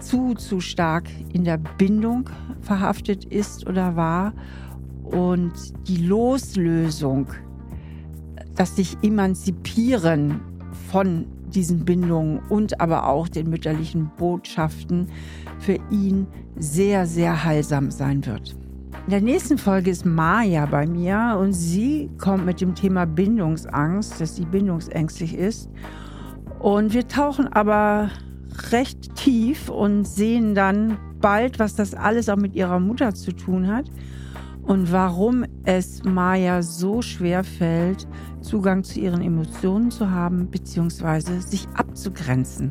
zu, zu stark in der Bindung verhaftet ist oder war und die Loslösung, das sich emanzipieren von diesen Bindungen und aber auch den mütterlichen Botschaften für ihn sehr, sehr heilsam sein wird. In der nächsten Folge ist Maya bei mir und sie kommt mit dem Thema Bindungsangst, dass sie bindungsängstlich ist. Und wir tauchen aber recht tief und sehen dann bald, was das alles auch mit ihrer Mutter zu tun hat und warum es Maya so schwer fällt, Zugang zu ihren Emotionen zu haben bzw. sich abzugrenzen.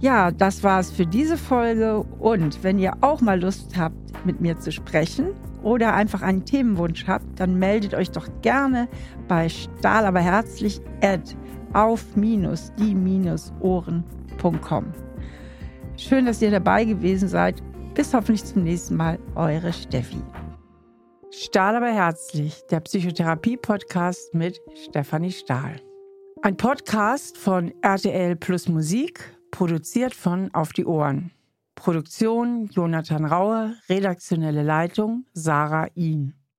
Ja, das war es für diese Folge und wenn ihr auch mal Lust habt, mit mir zu sprechen oder einfach einen Themenwunsch habt, dann meldet euch doch gerne bei Stahl aber herzlich at auf-die-ohren.com. Schön, dass ihr dabei gewesen seid. Bis hoffentlich zum nächsten Mal. Eure Steffi. Stahl aber herzlich, der Psychotherapie-Podcast mit Stefanie Stahl. Ein Podcast von RTL Plus Musik, produziert von Auf die Ohren. Produktion Jonathan Raue, redaktionelle Leitung Sarah Ihn.